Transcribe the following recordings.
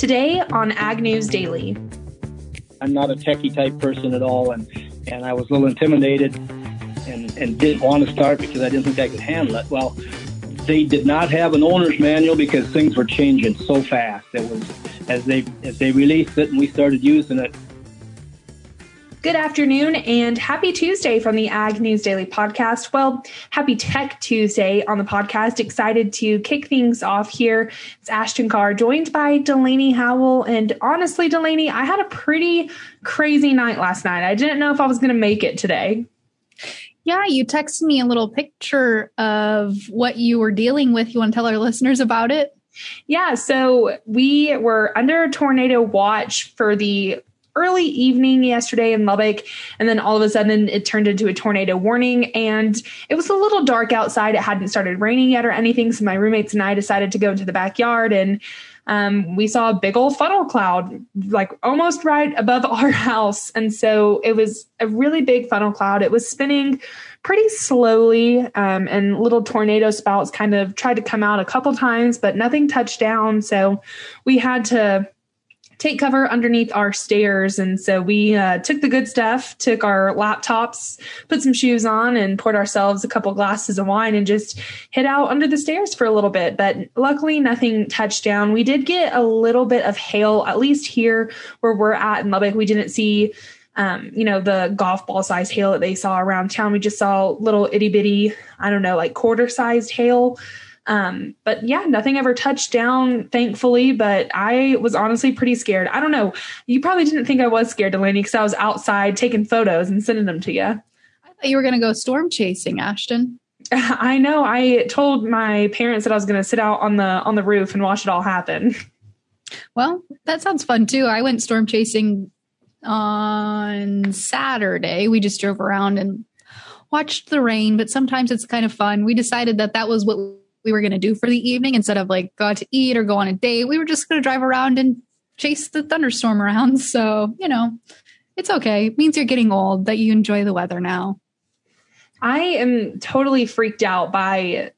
Today on Ag News Daily. I'm not a techie type person at all, and, and I was a little intimidated and, and didn't want to start because I didn't think I could handle it. Well, they did not have an owner's manual because things were changing so fast. It was as they as they released it and we started using it, Good afternoon and happy Tuesday from the Ag News Daily podcast. Well, happy Tech Tuesday on the podcast. Excited to kick things off here. It's Ashton Carr joined by Delaney Howell. And honestly, Delaney, I had a pretty crazy night last night. I didn't know if I was going to make it today. Yeah, you texted me a little picture of what you were dealing with. You want to tell our listeners about it? Yeah, so we were under a tornado watch for the early evening yesterday in Lubbock. And then all of a sudden it turned into a tornado warning. And it was a little dark outside. It hadn't started raining yet or anything. So my roommates and I decided to go into the backyard and um, we saw a big old funnel cloud, like almost right above our house. And so it was a really big funnel cloud. It was spinning pretty slowly, um, and little tornado spouts kind of tried to come out a couple times, but nothing touched down. So we had to take cover underneath our stairs. And so we uh, took the good stuff, took our laptops, put some shoes on, and poured ourselves a couple glasses of wine and just hid out under the stairs for a little bit. But luckily, nothing touched down. We did get a little bit of hail, at least here where we're at in Lubbock. We didn't see. Um, you know, the golf ball size hail that they saw around town. We just saw little itty bitty, I don't know, like quarter sized hail. Um, but yeah, nothing ever touched down, thankfully. But I was honestly pretty scared. I don't know. You probably didn't think I was scared, Delaney, because I was outside taking photos and sending them to you. I thought you were going to go storm chasing, Ashton. I know. I told my parents that I was going to sit out on the on the roof and watch it all happen. Well, that sounds fun too. I went storm chasing on Saturday. We just drove around and watched the rain, but sometimes it's kind of fun. We decided that that was what we were going to do for the evening instead of like go out to eat or go on a date. We were just going to drive around and chase the thunderstorm around. So, you know, it's okay. It means you're getting old that you enjoy the weather now. I am totally freaked out by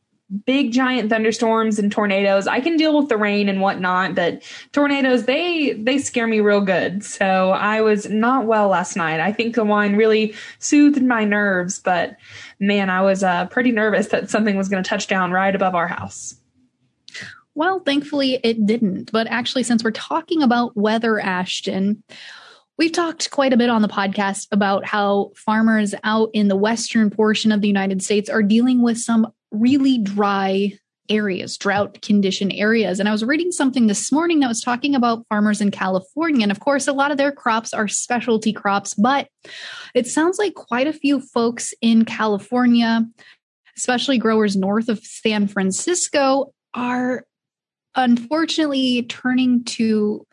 big giant thunderstorms and tornadoes. I can deal with the rain and whatnot, but tornadoes they they scare me real good. So I was not well last night. I think the wine really soothed my nerves, but man, I was uh, pretty nervous that something was going to touch down right above our house. Well, thankfully it didn't. But actually, since we're talking about weather, Ashton, We've talked quite a bit on the podcast about how farmers out in the western portion of the United States are dealing with some really dry areas, drought condition areas. And I was reading something this morning that was talking about farmers in California. And of course, a lot of their crops are specialty crops, but it sounds like quite a few folks in California, especially growers north of San Francisco, are unfortunately turning to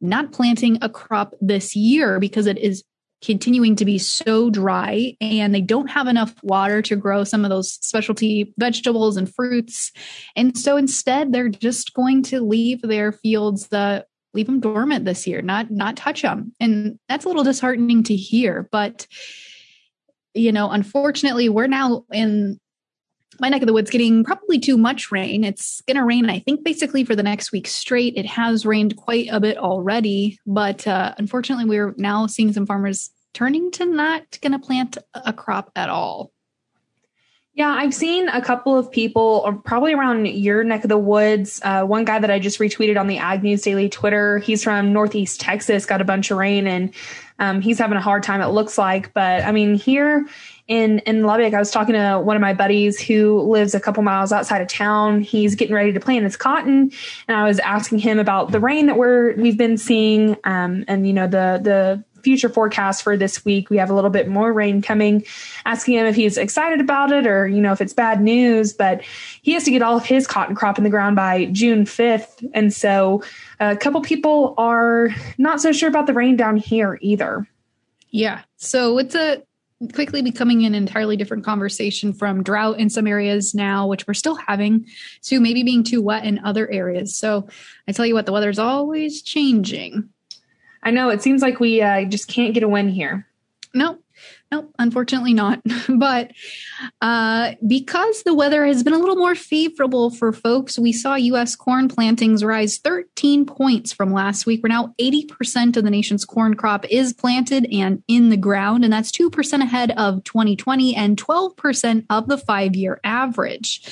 not planting a crop this year because it is continuing to be so dry and they don't have enough water to grow some of those specialty vegetables and fruits. And so instead they're just going to leave their fields the leave them dormant this year, not not touch them. And that's a little disheartening to hear, but you know, unfortunately we're now in my neck of the woods getting probably too much rain. It's going to rain, I think, basically for the next week straight. It has rained quite a bit already, but uh, unfortunately, we're now seeing some farmers turning to not going to plant a crop at all. Yeah, I've seen a couple of people, probably around your neck of the woods. Uh, one guy that I just retweeted on the Ag News Daily Twitter, he's from Northeast Texas, got a bunch of rain, and um, he's having a hard time. It looks like, but I mean, here in in Lubbock, I was talking to one of my buddies who lives a couple miles outside of town. He's getting ready to plant his cotton, and I was asking him about the rain that we're we've been seeing, um, and you know the the future forecast for this week. We have a little bit more rain coming, asking him if he's excited about it or, you know, if it's bad news. But he has to get all of his cotton crop in the ground by June 5th. And so a couple people are not so sure about the rain down here either. Yeah. So it's a quickly becoming an entirely different conversation from drought in some areas now, which we're still having, to maybe being too wet in other areas. So I tell you what, the weather's always changing. I know it seems like we uh, just can't get a win here. No. Nope, unfortunately not. but uh, because the weather has been a little more favorable for folks, we saw U.S. corn plantings rise 13 points from last week. We're now 80% of the nation's corn crop is planted and in the ground, and that's 2% ahead of 2020 and 12% of the five year average.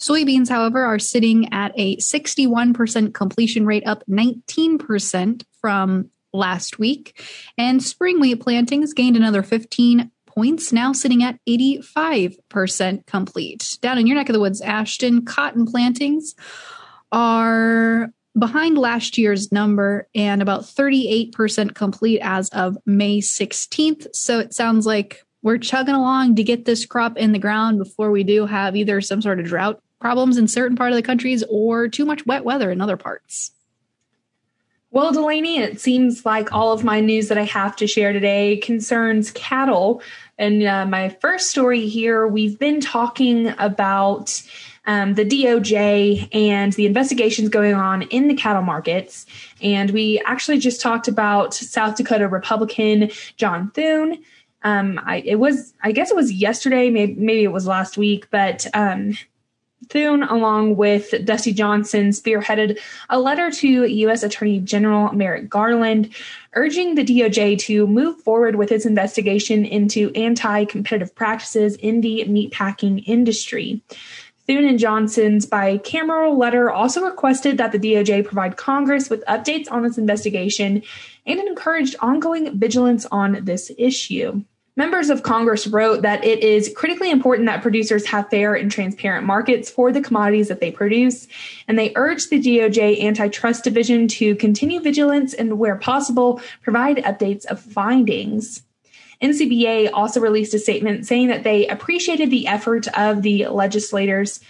Soybeans, however, are sitting at a 61% completion rate, up 19% from last week. And spring wheat plantings gained another 15 points, now sitting at 85% complete. Down in your neck of the woods, Ashton, cotton plantings are behind last year's number and about 38% complete as of May 16th. So it sounds like we're chugging along to get this crop in the ground before we do have either some sort of drought problems in certain part of the countries or too much wet weather in other parts. Well, Delaney, it seems like all of my news that I have to share today concerns cattle. And uh, my first story here, we've been talking about um, the DOJ and the investigations going on in the cattle markets. And we actually just talked about South Dakota Republican John Thune. Um, I, it was, I guess it was yesterday, maybe, maybe it was last week, but um, Thune, along with Dusty Johnson, spearheaded a letter to U.S. Attorney General Merrick Garland urging the DOJ to move forward with its investigation into anti competitive practices in the meatpacking industry. Thune and Johnson's bicameral letter also requested that the DOJ provide Congress with updates on its investigation and encouraged ongoing vigilance on this issue. Members of Congress wrote that it is critically important that producers have fair and transparent markets for the commodities that they produce, and they urged the DOJ Antitrust Division to continue vigilance and, where possible, provide updates of findings. NCBA also released a statement saying that they appreciated the effort of the legislators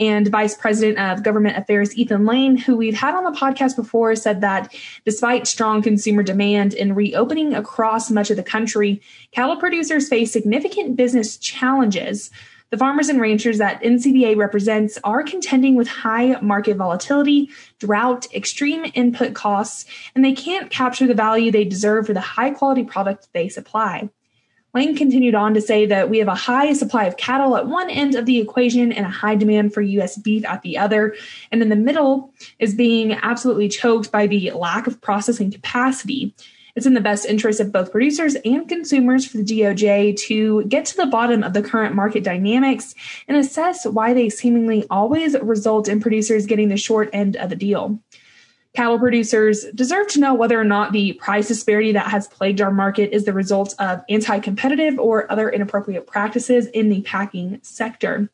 and Vice President of Government Affairs Ethan Lane, who we've had on the podcast before, said that despite strong consumer demand and reopening across much of the country, cattle producers face significant business challenges. The farmers and ranchers that NCBA represents are contending with high market volatility, drought, extreme input costs, and they can't capture the value they deserve for the high quality product they supply. Lane continued on to say that we have a high supply of cattle at one end of the equation and a high demand for U.S. beef at the other. And in the middle is being absolutely choked by the lack of processing capacity. It's in the best interest of both producers and consumers for the DOJ to get to the bottom of the current market dynamics and assess why they seemingly always result in producers getting the short end of the deal. Cattle producers deserve to know whether or not the price disparity that has plagued our market is the result of anti competitive or other inappropriate practices in the packing sector.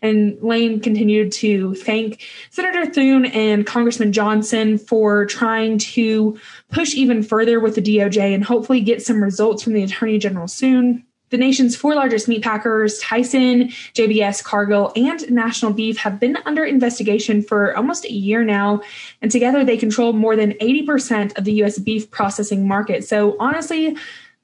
And Lane continued to thank Senator Thune and Congressman Johnson for trying to push even further with the DOJ and hopefully get some results from the Attorney General soon. The nation's four largest meat packers, Tyson, JBS, Cargill, and National Beef, have been under investigation for almost a year now. And together they control more than 80% of the US beef processing market. So honestly,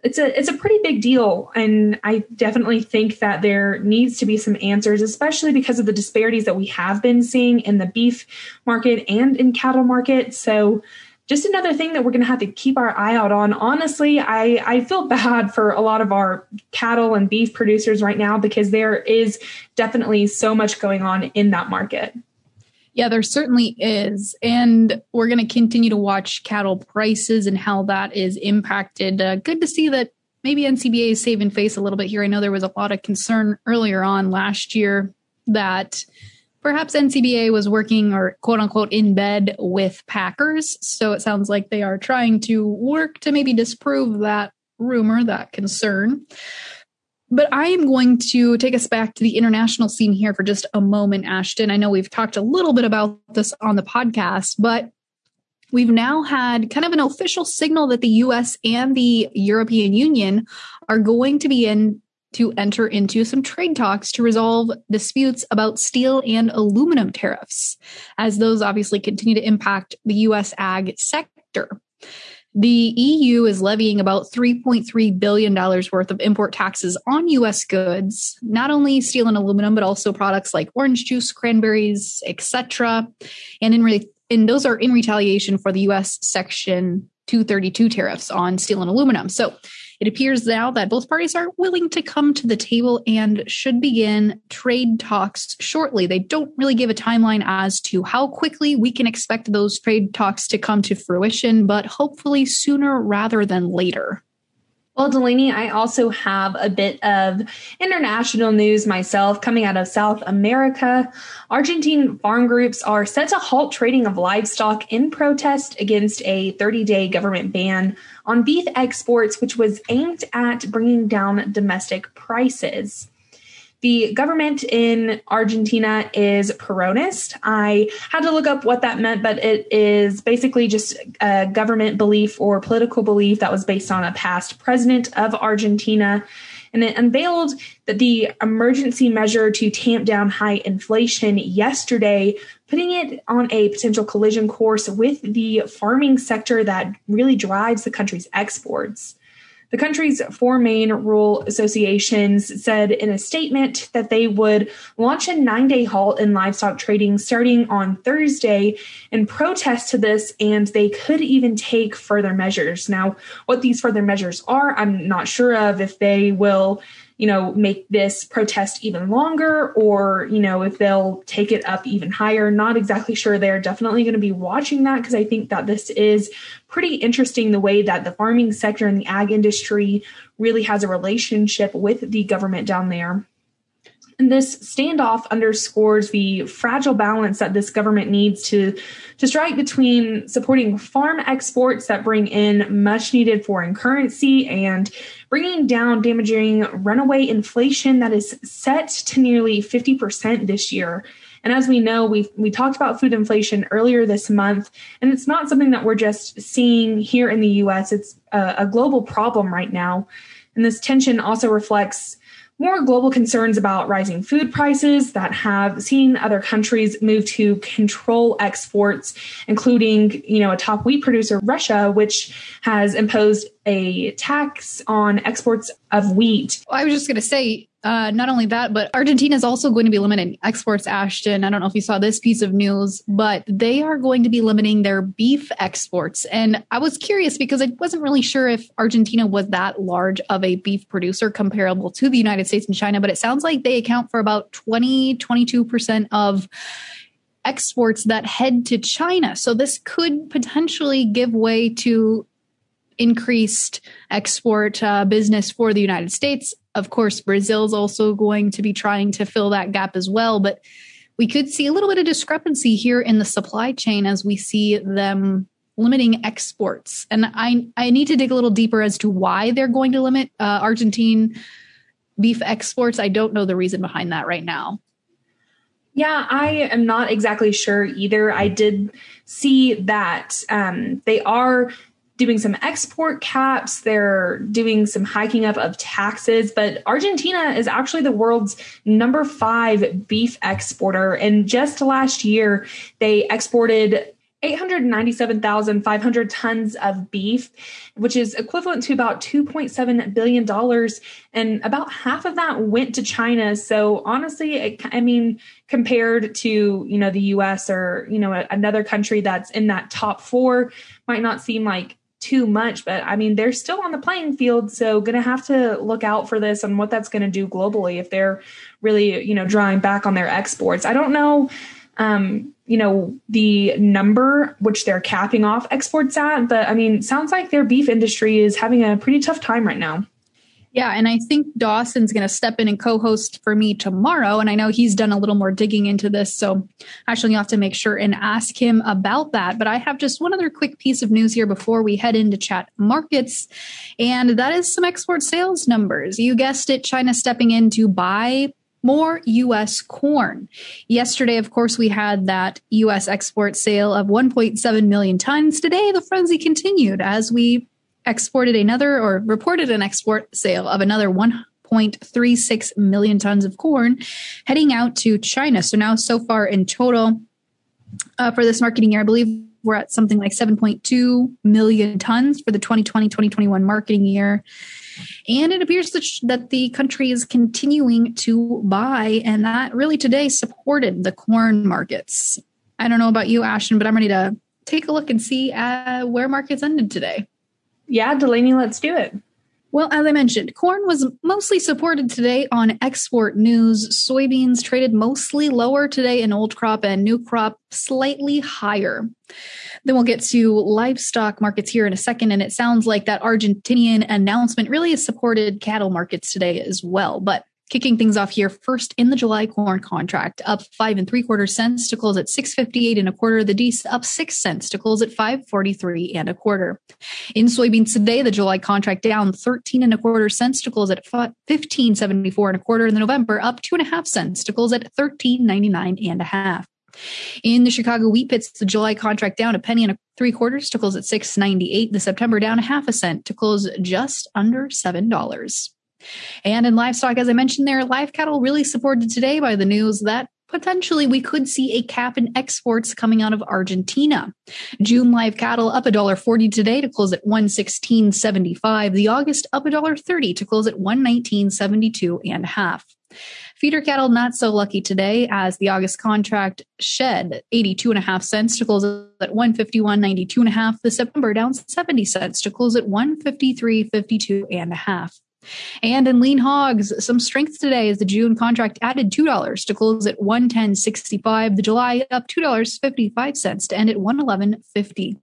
it's a it's a pretty big deal and i definitely think that there needs to be some answers especially because of the disparities that we have been seeing in the beef market and in cattle market so just another thing that we're going to have to keep our eye out on. Honestly, I, I feel bad for a lot of our cattle and beef producers right now because there is definitely so much going on in that market. Yeah, there certainly is. And we're going to continue to watch cattle prices and how that is impacted. Uh, good to see that maybe NCBA is saving face a little bit here. I know there was a lot of concern earlier on last year that perhaps NCBA was working or quote unquote in bed with Packers. So it sounds like they are trying to work to maybe disprove that rumor, that concern. But I am going to take us back to the international scene here for just a moment, Ashton. I know we've talked a little bit about this on the podcast, but we've now had kind of an official signal that the US and the European Union are going to be in to enter into some trade talks to resolve disputes about steel and aluminum tariffs, as those obviously continue to impact the US ag sector. The EU is levying about $3.3 billion worth of import taxes on US goods, not only steel and aluminum, but also products like orange juice, cranberries, etc. And in re- and those are in retaliation for the US section 232 tariffs on steel and aluminum. So It appears now that both parties are willing to come to the table and should begin trade talks shortly. They don't really give a timeline as to how quickly we can expect those trade talks to come to fruition, but hopefully sooner rather than later. Well, Delaney, I also have a bit of international news myself coming out of South America. Argentine farm groups are set to halt trading of livestock in protest against a 30 day government ban on beef exports, which was aimed at bringing down domestic prices. The government in Argentina is Peronist. I had to look up what that meant, but it is basically just a government belief or political belief that was based on a past president of Argentina. And it unveiled that the emergency measure to tamp down high inflation yesterday, putting it on a potential collision course with the farming sector that really drives the country's exports. The country's four main rural associations said in a statement that they would launch a nine day halt in livestock trading starting on Thursday in protest to this, and they could even take further measures. Now, what these further measures are, I'm not sure of if they will you know, make this protest even longer or, you know, if they'll take it up even higher. Not exactly sure. They're definitely going to be watching that because I think that this is pretty interesting the way that the farming sector and the ag industry really has a relationship with the government down there. And this standoff underscores the fragile balance that this government needs to, to strike between supporting farm exports that bring in much needed foreign currency and bringing down damaging runaway inflation that is set to nearly 50% this year. And as we know, we we talked about food inflation earlier this month, and it's not something that we're just seeing here in the U.S. It's a, a global problem right now, and this tension also reflects more global concerns about rising food prices that have seen other countries move to control exports, including, you know, a top wheat producer, Russia, which has imposed a tax on exports of wheat. I was just going to say, uh, not only that, but Argentina is also going to be limiting exports, Ashton. I don't know if you saw this piece of news, but they are going to be limiting their beef exports. And I was curious because I wasn't really sure if Argentina was that large of a beef producer comparable to the United States and China, but it sounds like they account for about 20, 22% of exports that head to China. So this could potentially give way to increased export uh, business for the United States. Of course, Brazil is also going to be trying to fill that gap as well. But we could see a little bit of discrepancy here in the supply chain as we see them limiting exports. And I, I need to dig a little deeper as to why they're going to limit uh, Argentine beef exports. I don't know the reason behind that right now. Yeah, I am not exactly sure either. I did see that um, they are doing some export caps. They're doing some hiking up of taxes. But Argentina is actually the world's number five beef exporter. And just last year, they exported 897,500 tons of beef, which is equivalent to about $2.7 billion. And about half of that went to China. So honestly, it, I mean, compared to, you know, the US or, you know, another country that's in that top four might not seem like too much, but I mean, they're still on the playing field. So going to have to look out for this and what that's going to do globally if they're really, you know, drawing back on their exports. I don't know, um, you know, the number which they're capping off exports at, but I mean, sounds like their beef industry is having a pretty tough time right now. Yeah, and I think Dawson's going to step in and co-host for me tomorrow, and I know he's done a little more digging into this, so actually you have to make sure and ask him about that. But I have just one other quick piece of news here before we head into chat markets, and that is some export sales numbers. You guessed it, China stepping in to buy more U.S. corn. Yesterday, of course, we had that U.S. export sale of 1.7 million tons. Today, the frenzy continued as we exported another or reported an export sale of another 1.36 million tons of corn heading out to China. So now, so far in total uh, for this marketing year, I believe we're at something like 7.2 million tons for the 2020 2021 marketing year. And it appears that, sh- that the country is continuing to buy, and that really today supported the corn markets. I don't know about you, Ashton, but I'm ready to take a look and see uh, where markets ended today. Yeah, Delaney, let's do it. Well, as I mentioned, corn was mostly supported today on export news. Soybeans traded mostly lower today in old crop and new crop slightly higher. Then we'll get to livestock markets here in a second. And it sounds like that Argentinian announcement really has supported cattle markets today as well. But Kicking things off here first in the July corn contract, up five and three quarter cents to close at 658 and a quarter. The D's up six cents to close at 543 and a quarter. In soybeans today, the July contract down 13 and a quarter cents to close at 1574 and a quarter. In the November up two and a half cents to close at 1399 and a half. In the Chicago wheat pits, the July contract down a penny and a three quarters to close at 698. The September down a half a cent to close just under $7. And in livestock, as I mentioned there, live cattle really supported today by the news that potentially we could see a cap in exports coming out of Argentina. June live cattle up $1.40 today to close at 116.75. The August up $1.30 to close at 119.72 and a half. Feeder cattle not so lucky today as the August contract shed 82 and a half cents to close at 151.92 and a half. The September down 70 cents to close at 153.52 and a half. And in lean hogs, some strength today as the June contract added $2 to close at 110.65. The July up $2.55 to end at 111.50.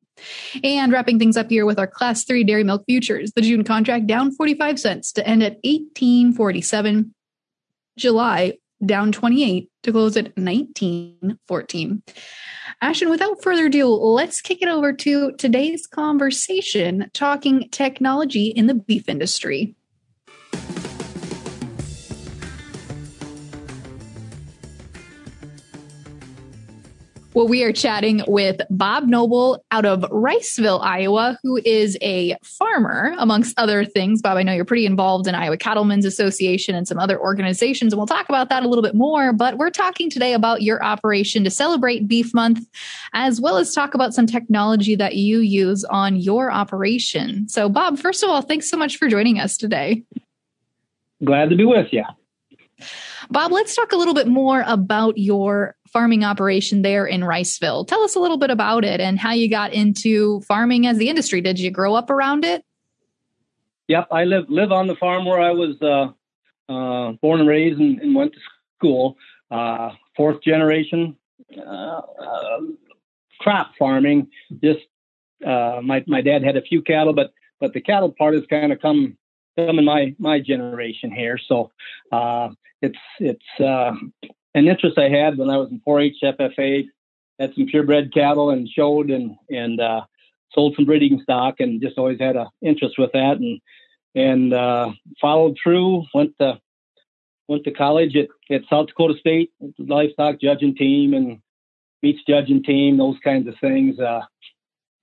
And wrapping things up here with our class three dairy milk futures, the June contract down 45 cents to end at 1847. July down 28 to close at 1914. Ashton, without further ado, let's kick it over to today's conversation talking technology in the beef industry. Well, we are chatting with Bob Noble out of Riceville, Iowa, who is a farmer, amongst other things. Bob, I know you're pretty involved in Iowa Cattlemen's Association and some other organizations, and we'll talk about that a little bit more. But we're talking today about your operation to celebrate Beef Month, as well as talk about some technology that you use on your operation. So, Bob, first of all, thanks so much for joining us today. Glad to be with you. Bob, let's talk a little bit more about your farming operation there in Riceville. Tell us a little bit about it and how you got into farming as the industry. Did you grow up around it? Yep, I live live on the farm where I was uh, uh, born and raised and, and went to school. Uh, fourth generation uh, uh, crop farming. Just uh, my my dad had a few cattle, but but the cattle part has kind of come come in my my generation here. So it's it's an interest I had when I was in 4-H FFA. Had some purebred cattle and showed and and uh, sold some breeding stock and just always had an interest with that and and uh, followed through. Went to went to college at, at South Dakota State, livestock judging team and meats judging team, those kinds of things. Uh,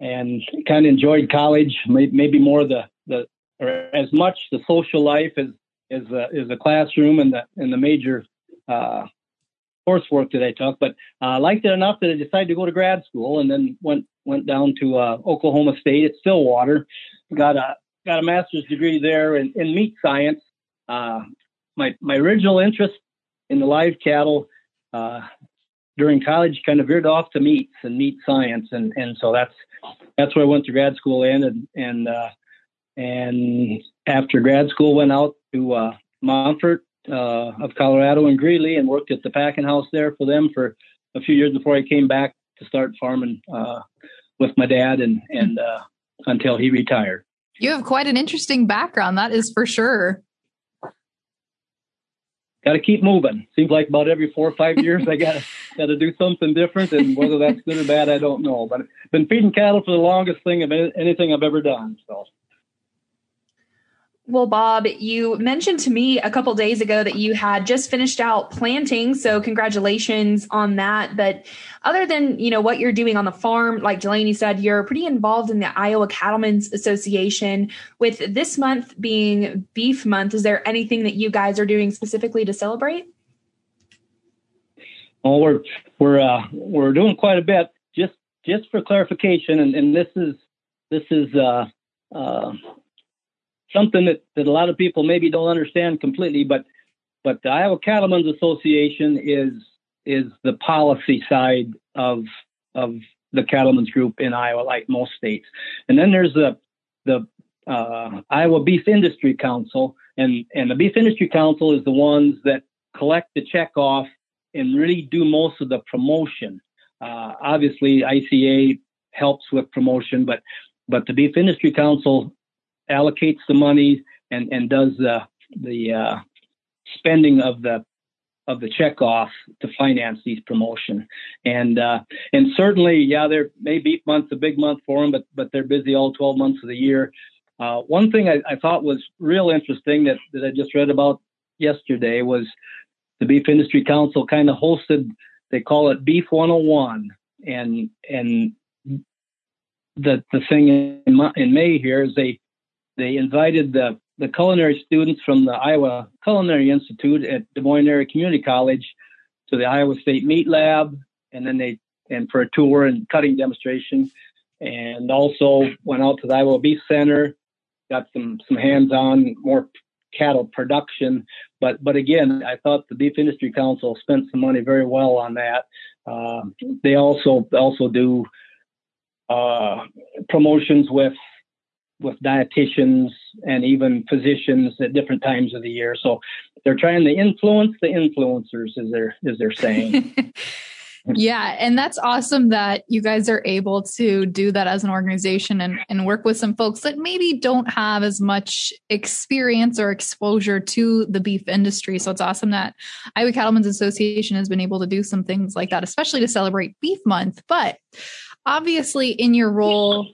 and kind of enjoyed college, maybe more the the or as much the social life as is a, is a classroom and the and the major uh, coursework that I took. But I uh, liked it enough that I decided to go to grad school and then went went down to uh, Oklahoma State at Stillwater. Got a got a master's degree there in, in meat science. Uh, my my original interest in the live cattle uh, during college kind of veered off to meats and meat science, and and so that's that's where I went to grad school in, and and uh, and after grad school went out to uh, Monfort uh, of Colorado and Greeley and worked at the packing house there for them for a few years before I came back to start farming uh, with my dad and and uh, until he retired. You have quite an interesting background, that is for sure. Got to keep moving. Seems like about every four or five years I got got to do something different, and whether that's good or bad, I don't know. But I've been feeding cattle for the longest thing of anything I've ever done. So. Well, Bob, you mentioned to me a couple days ago that you had just finished out planting, so congratulations on that. But other than you know what you're doing on the farm, like Delaney said, you're pretty involved in the Iowa Cattlemen's Association. With this month being Beef Month, is there anything that you guys are doing specifically to celebrate? Well, we're we're uh, we're doing quite a bit. Just just for clarification, and, and this is this is uh, uh, something that, that a lot of people maybe don't understand completely, but but the Iowa Cattlemen's Association is is the policy side of of the cattlemen's group in Iowa, like most states. And then there's the the uh, Iowa Beef Industry Council, and and the Beef Industry Council is the ones that collect the check off and really do most of the promotion. Uh, obviously, ICA helps with promotion, but but the Beef Industry Council allocates the money and and does the the uh, spending of the of the check off to finance these promotion. And uh, and certainly, yeah, there may beef month's a big month for them, but but they're busy all 12 months of the year. Uh, one thing I, I, thought was real interesting that, that I just read about yesterday was the Beef Industry Council kind of hosted. They call it Beef 101, and and the the thing in, in May here is they they invited the the culinary students from the Iowa Culinary Institute at Des Moines Area Community College to the Iowa State Meat Lab, and then they and for a tour and cutting demonstration, and also went out to the Iowa Beef Center, got some some hands-on more cattle production. But but again, I thought the Beef Industry Council spent some money very well on that. Uh, they also also do uh, promotions with with dietitians and even physicians at different times of the year. So they're trying to influence the influencers, as they're as they're saying. yeah, and that's awesome that you guys are able to do that as an organization and, and work with some folks that maybe don't have as much experience or exposure to the beef industry. So it's awesome that Iowa Cattlemen's Association has been able to do some things like that, especially to celebrate Beef Month. But obviously, in your role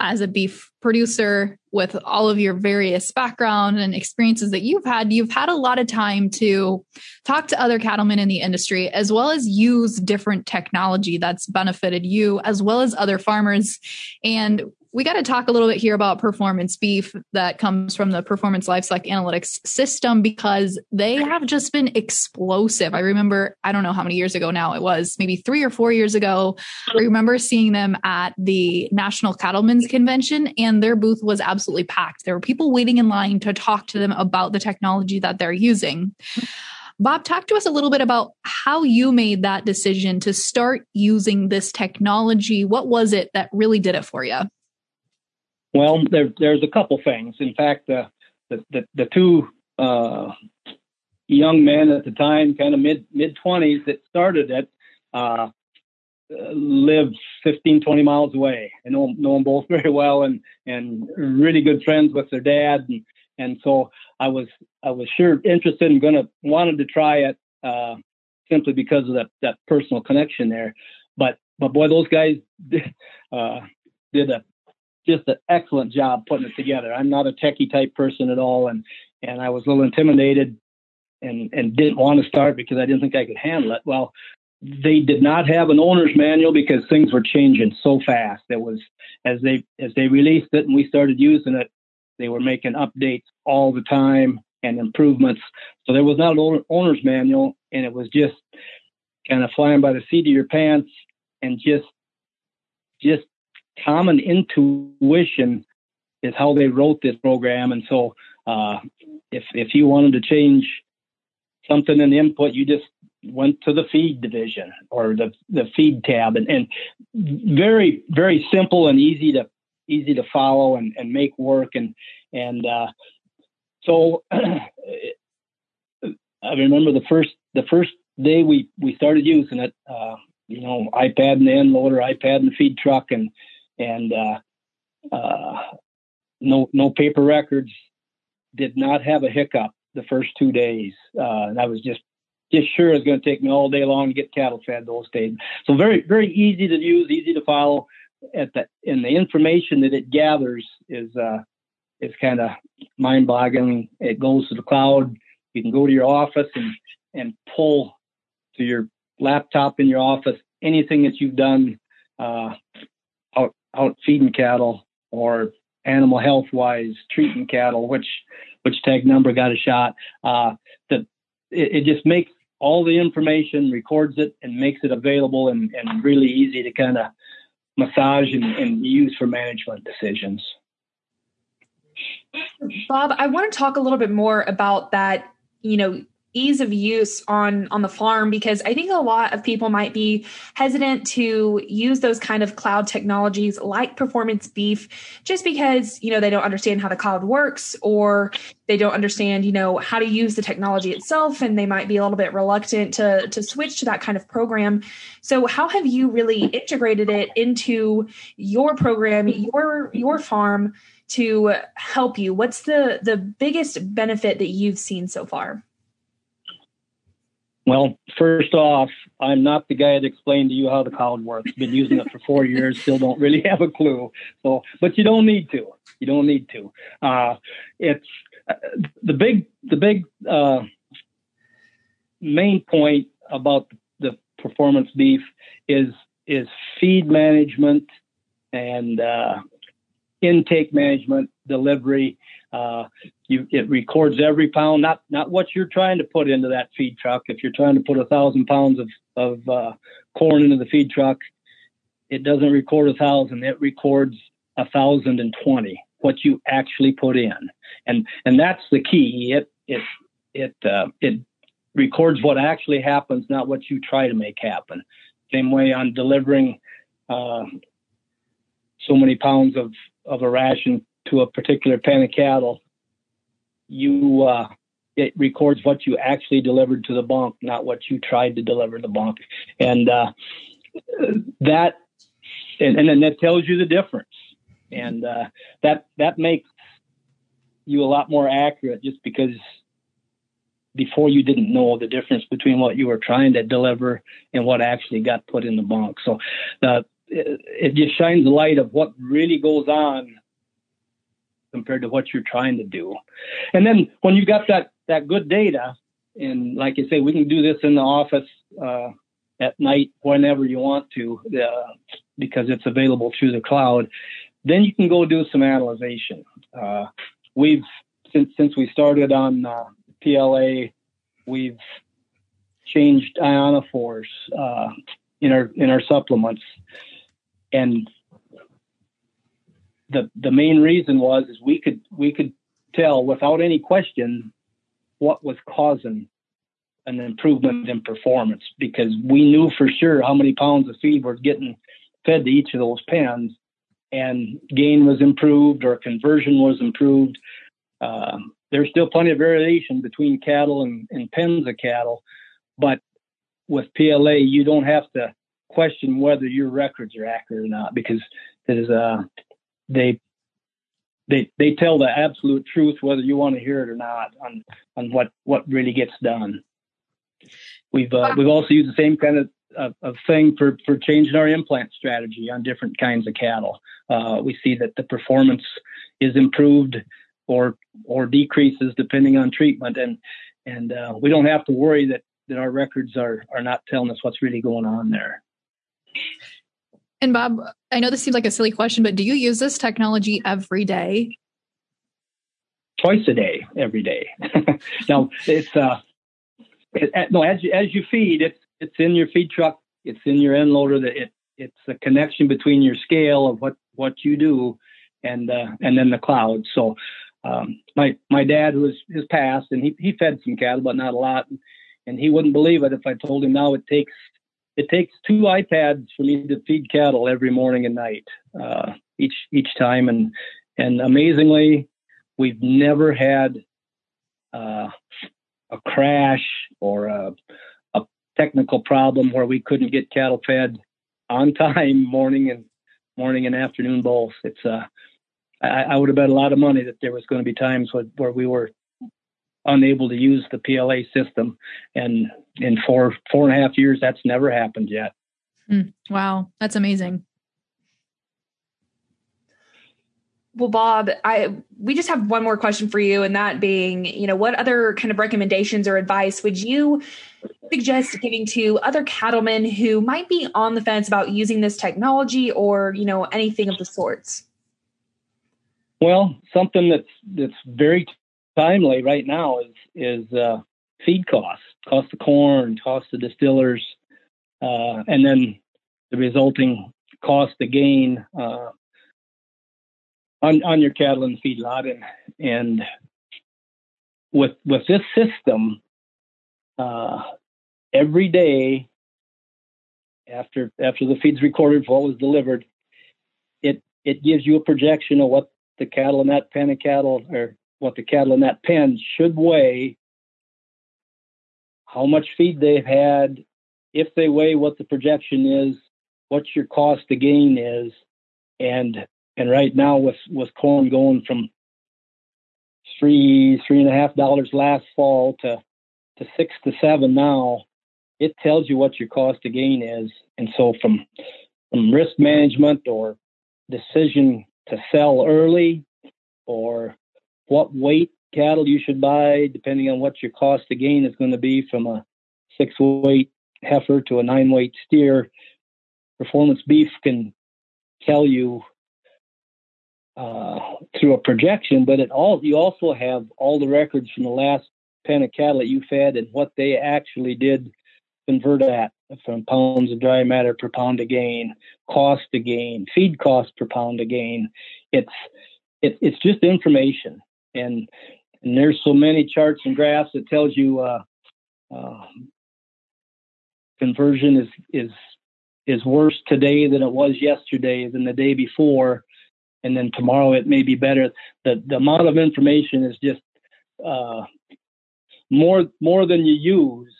as a beef producer with all of your various background and experiences that you've had, you've had a lot of time to talk to other cattlemen in the industry, as well as use different technology that's benefited you, as well as other farmers. And we got to talk a little bit here about performance beef that comes from the performance livestock analytics system because they have just been explosive. I remember, I don't know how many years ago now it was, maybe three or four years ago. I remember seeing them at the National Cattlemen's Convention and their booth was absolutely packed. There were people waiting in line to talk to them about the technology that they're using. Bob, talk to us a little bit about how you made that decision to start using this technology. What was it that really did it for you? Well, there, there's a couple things. In fact, the the, the, the two uh, young men at the time, kind of mid mid twenties, that started it, uh, lived 15, 20 miles away. I know know them both very well, and and really good friends with their dad, and and so I was I was sure interested and gonna wanted to try it uh, simply because of that that personal connection there. But but boy, those guys uh, did a just an excellent job putting it together. I'm not a techie type person at all, and and I was a little intimidated and and didn't want to start because I didn't think I could handle it. Well, they did not have an owner's manual because things were changing so fast. It was as they as they released it and we started using it, they were making updates all the time and improvements. So there was not an owner's manual, and it was just kind of flying by the seat of your pants and just just common intuition is how they wrote this program. And so, uh, if if you wanted to change something in the input, you just went to the feed division or the the feed tab, and, and very very simple and easy to easy to follow and, and make work. And and uh, so, I remember the first the first day we we started using it. Uh, you know, iPad and the end loader, iPad and the feed truck, and and uh, uh, no no paper records. Did not have a hiccup the first two days. Uh, and I was just just sure it's going to take me all day long to get cattle fed those days. So very very easy to use, easy to follow. At the and the information that it gathers is uh, is kind of mind boggling. It goes to the cloud. You can go to your office and and pull to your laptop in your office anything that you've done uh, out feeding cattle or animal health wise treating cattle, which which tag number got a shot. Uh, that it, it, just makes all the information, records it, and makes it available and, and really easy to kind of massage and, and use for management decisions. Bob, I want to talk a little bit more about that. You know, ease of use on on the farm because i think a lot of people might be hesitant to use those kind of cloud technologies like performance beef just because you know they don't understand how the cloud works or they don't understand you know how to use the technology itself and they might be a little bit reluctant to to switch to that kind of program. So how have you really integrated it into your program your your farm to help you? What's the the biggest benefit that you've seen so far well, first off, I'm not the guy that explained to you how the cloud works. Been using it for four years, still don't really have a clue. So, but you don't need to. You don't need to. Uh, it's uh, the big, the big uh, main point about the performance beef is is feed management and uh, intake management, delivery, uh, you, it records every pound, not not what you're trying to put into that feed truck. If you're trying to put a thousand pounds of of uh, corn into the feed truck, it doesn't record a thousand. It records a thousand and twenty. What you actually put in, and and that's the key. It it it uh, it records what actually happens, not what you try to make happen. Same way on delivering uh, so many pounds of of a ration to a particular pen of cattle, you uh, it records what you actually delivered to the bunk, not what you tried to deliver to the bunk, and uh, that and, and then that tells you the difference, and uh, that that makes you a lot more accurate just because before you didn't know the difference between what you were trying to deliver and what actually got put in the bunk. So uh, it, it just shines the light of what really goes on compared to what you're trying to do. And then when you've got that that good data, and like I say, we can do this in the office uh, at night whenever you want to, uh, because it's available through the cloud. Then you can go do some analyzation. Uh, we've since since we started on uh, PLA, we've changed ionophores uh, in our in our supplements, and the the main reason was is we could we could tell without any question what was causing an improvement in performance because we knew for sure how many pounds of feed were getting fed to each of those pens and gain was improved or conversion was improved. Uh, there's still plenty of variation between cattle and, and pens of cattle, but with PLA, you don't have to question whether your records are accurate or not because there's uh, they they they tell the absolute truth whether you want to hear it or not on on what what really gets done. We've uh, we've also used the same kind of, of, of thing for for changing our implant strategy on different kinds of cattle. Uh, we see that the performance is improved or or decreases depending on treatment, and and uh, we don't have to worry that that our records are are not telling us what's really going on there. And Bob, I know this seems like a silly question, but do you use this technology every day? Twice a day, every day. now it's uh, it, no as you, as you feed, it's it's in your feed truck, it's in your end loader. That it it's a connection between your scale of what what you do and uh, and then the cloud. So um, my my dad was his passed, and he he fed some cattle, but not a lot. And he wouldn't believe it if I told him now it takes it takes two iPads for me to feed cattle every morning and night, uh, each each time, and and amazingly, we've never had uh, a crash or a, a technical problem where we couldn't get cattle fed on time, morning and morning and afternoon both. It's uh, I, I would have bet a lot of money that there was going to be times where, where we were unable to use the PLA system. And in four four and a half years, that's never happened yet. Mm, wow, that's amazing. Well, Bob, I we just have one more question for you, and that being, you know, what other kind of recommendations or advice would you suggest giving to other cattlemen who might be on the fence about using this technology or, you know, anything of the sorts? Well, something that's that's very timely right now is is uh, feed costs, cost of corn, cost of distillers, uh, and then the resulting cost of gain uh, on on your cattle and feedlot, and and with with this system, uh, every day after after the feed's recorded what was delivered, it it gives you a projection of what the cattle in that pen of cattle or what the cattle in that pen should weigh, how much feed they've had, if they weigh what the projection is, what your cost to gain is, and and right now with with corn going from three three and a half dollars last fall to to six to seven now, it tells you what your cost to gain is. And so from from risk management or decision to sell early or what weight cattle you should buy, depending on what your cost to gain is going to be from a six weight heifer to a nine weight steer. Performance beef can tell you uh, through a projection, but it all you also have all the records from the last pen of cattle that you fed and what they actually did convert at from pounds of dry matter per pound of gain, cost to gain, feed cost per pound of gain. It's it, it's just information, and and there's so many charts and graphs that tells you uh, uh, conversion is is is worse today than it was yesterday than the day before, and then tomorrow it may be better. The the amount of information is just uh, more more than you use,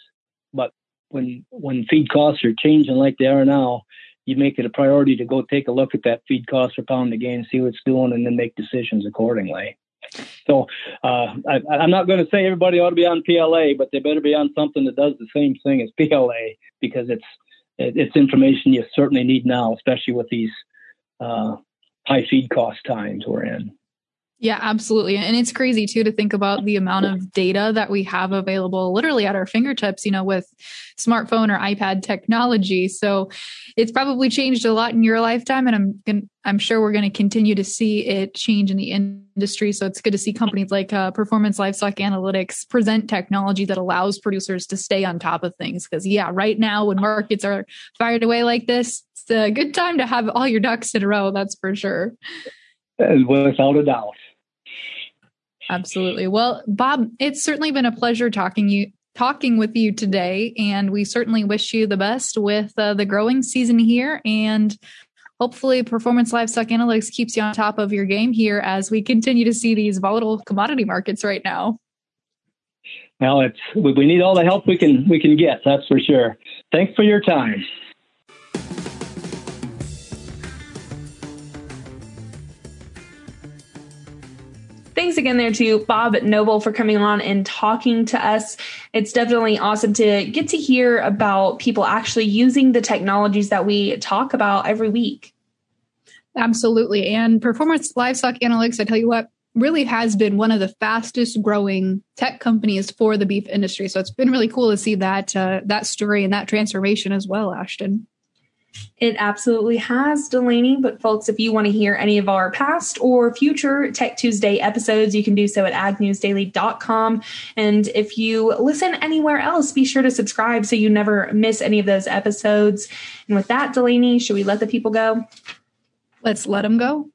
but when when feed costs are changing like they are now, you make it a priority to go take a look at that feed cost per pound again, see what's doing, and then make decisions accordingly. So uh, I, I'm not going to say everybody ought to be on PLA, but they better be on something that does the same thing as PLA because it's it's information you certainly need now, especially with these uh, high feed cost times we're in. Yeah, absolutely. And it's crazy too to think about the amount of data that we have available literally at our fingertips, you know, with smartphone or iPad technology. So it's probably changed a lot in your lifetime and I'm I'm sure we're going to continue to see it change in the industry. So it's good to see companies like uh, Performance Livestock Analytics present technology that allows producers to stay on top of things. Because yeah, right now when markets are fired away like this, it's a good time to have all your ducks in a row. That's for sure. Without a doubt. Absolutely. Well, Bob, it's certainly been a pleasure talking you talking with you today, and we certainly wish you the best with uh, the growing season here, and hopefully, Performance Livestock Analytics keeps you on top of your game here as we continue to see these volatile commodity markets right now. Well, it's we need all the help we can we can get. That's for sure. Thanks for your time. Thanks again there to Bob Noble for coming on and talking to us. It's definitely awesome to get to hear about people actually using the technologies that we talk about every week. Absolutely. And performance livestock analytics, I tell you what, really has been one of the fastest growing tech companies for the beef industry. So it's been really cool to see that uh, that story and that transformation as well, Ashton. It absolutely has, Delaney. But, folks, if you want to hear any of our past or future Tech Tuesday episodes, you can do so at agnewsdaily.com. And if you listen anywhere else, be sure to subscribe so you never miss any of those episodes. And with that, Delaney, should we let the people go? Let's let them go.